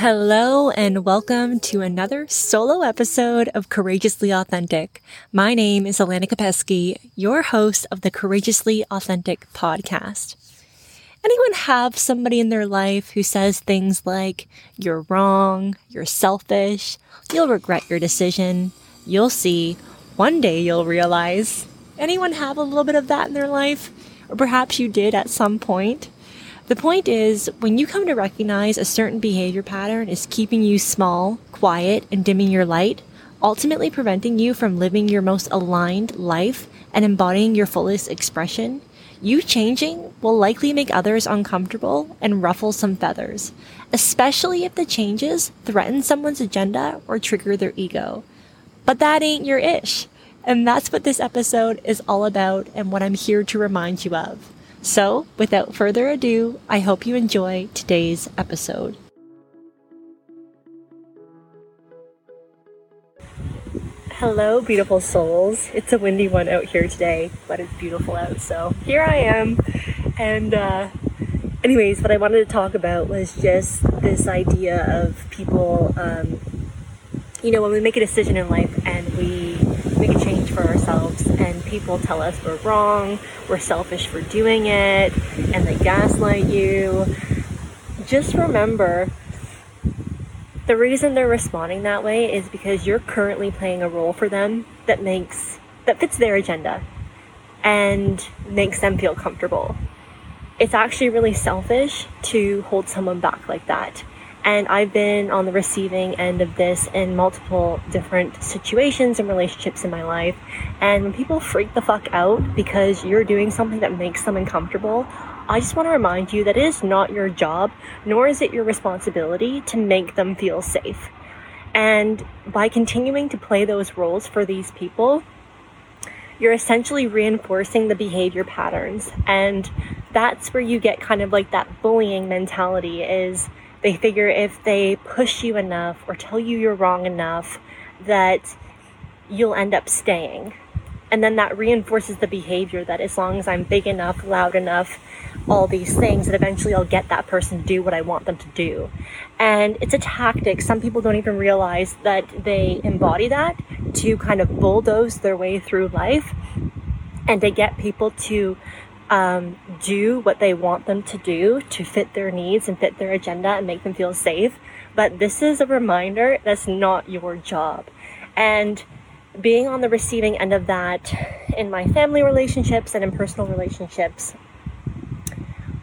Hello, and welcome to another solo episode of Courageously Authentic. My name is Alana Capesky, your host of the Courageously Authentic podcast. Anyone have somebody in their life who says things like, you're wrong, you're selfish, you'll regret your decision, you'll see, one day you'll realize? Anyone have a little bit of that in their life? Or perhaps you did at some point? The point is, when you come to recognize a certain behavior pattern is keeping you small, quiet, and dimming your light, ultimately preventing you from living your most aligned life and embodying your fullest expression, you changing will likely make others uncomfortable and ruffle some feathers, especially if the changes threaten someone's agenda or trigger their ego. But that ain't your ish. And that's what this episode is all about and what I'm here to remind you of. So, without further ado, I hope you enjoy today's episode. Hello, beautiful souls. It's a windy one out here today, but it's beautiful out. So here I am. And, uh, anyways, what I wanted to talk about was just this idea of people, um, you know, when we make a decision in life and we make a change for ourselves and people tell us we're wrong, we're selfish for doing it, and they gaslight you, just remember the reason they're responding that way is because you're currently playing a role for them that makes that fits their agenda and makes them feel comfortable. It's actually really selfish to hold someone back like that. And I've been on the receiving end of this in multiple different situations and relationships in my life. And when people freak the fuck out because you're doing something that makes them uncomfortable, I just want to remind you that it is not your job, nor is it your responsibility to make them feel safe. And by continuing to play those roles for these people, you're essentially reinforcing the behavior patterns. And that's where you get kind of like that bullying mentality is they figure if they push you enough or tell you you're wrong enough that you'll end up staying. And then that reinforces the behavior that as long as I'm big enough, loud enough, all these things, that eventually I'll get that person to do what I want them to do. And it's a tactic. Some people don't even realize that they embody that to kind of bulldoze their way through life and to get people to um, do what they want them to do to fit their needs and fit their agenda and make them feel safe. But this is a reminder that's not your job. And being on the receiving end of that in my family relationships and in personal relationships,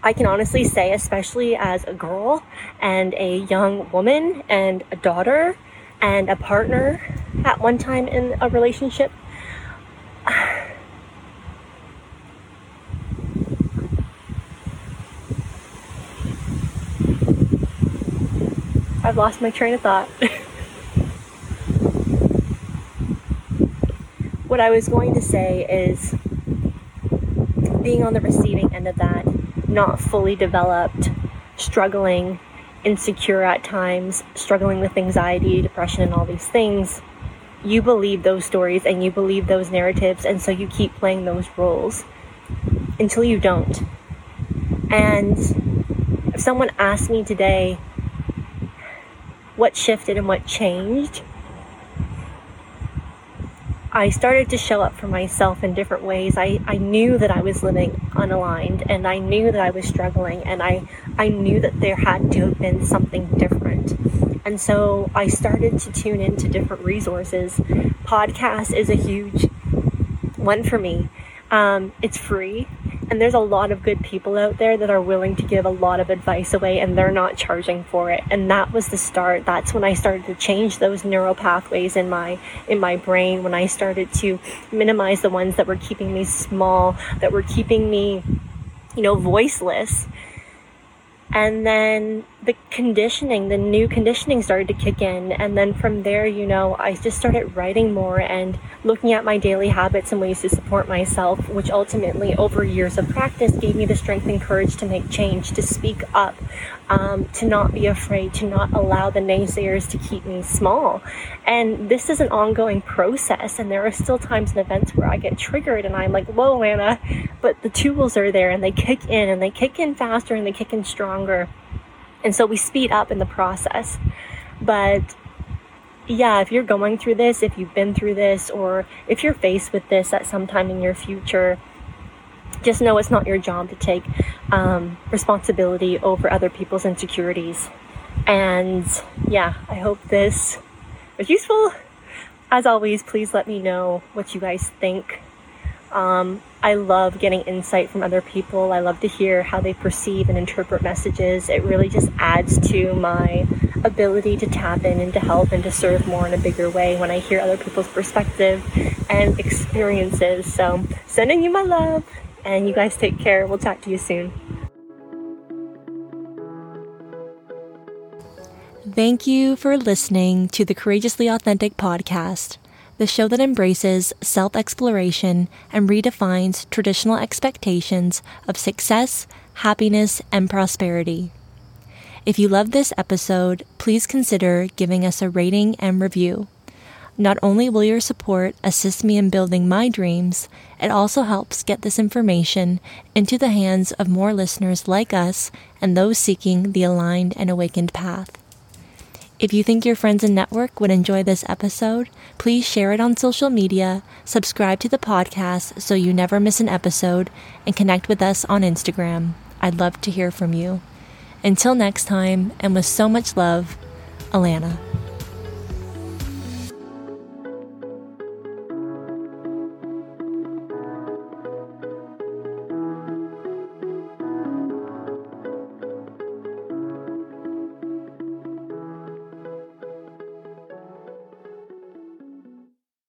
I can honestly say, especially as a girl and a young woman and a daughter and a partner at one time in a relationship, I've lost my train of thought. what I was going to say is being on the receiving end of that, not fully developed, struggling, insecure at times, struggling with anxiety, depression, and all these things. You believe those stories and you believe those narratives, and so you keep playing those roles until you don't. And if someone asked me today what shifted and what changed, I started to show up for myself in different ways. I, I knew that I was living unaligned and I knew that I was struggling and I, I knew that there had to have been something different. And so I started to tune into different resources. Podcast is a huge one for me. Um, it's free. And there's a lot of good people out there that are willing to give a lot of advice away and they're not charging for it. And that was the start. That's when I started to change those neural pathways in my in my brain when I started to minimize the ones that were keeping me small, that were keeping me you know voiceless and then the conditioning the new conditioning started to kick in. And then from there you know i just started writing more and looking at my daily habits and ways to support myself which ultimately over years of practice gave me the strength and courage to make change to speak up um, to not be afraid to not allow the naysayers to keep me small. And this is an ongoing process and there are still times and events where i get triggered and i'm like whoa anna but the tools are there and they kick in and they kick in faster and they kick in stronger And so we speed up in the process. But yeah, if you're going through this, if you've been through this, or if you're faced with this at some time in your future, just know it's not your job to take um, responsibility over other people's insecurities. And yeah, I hope this was useful. As always, please let me know what you guys think. Um, I love getting insight from other people. I love to hear how they perceive and interpret messages. It really just adds to my ability to tap in and to help and to serve more in a bigger way when I hear other people's perspective and experiences. So, sending you my love, and you guys take care. We'll talk to you soon. Thank you for listening to the Courageously Authentic podcast the show that embraces self exploration and redefines traditional expectations of success, happiness, and prosperity. If you love this episode, please consider giving us a rating and review. Not only will your support assist me in building my dreams, it also helps get this information into the hands of more listeners like us and those seeking the aligned and awakened path. If you think your friends and network would enjoy this episode, please share it on social media, subscribe to the podcast so you never miss an episode, and connect with us on Instagram. I'd love to hear from you. Until next time, and with so much love, Alana.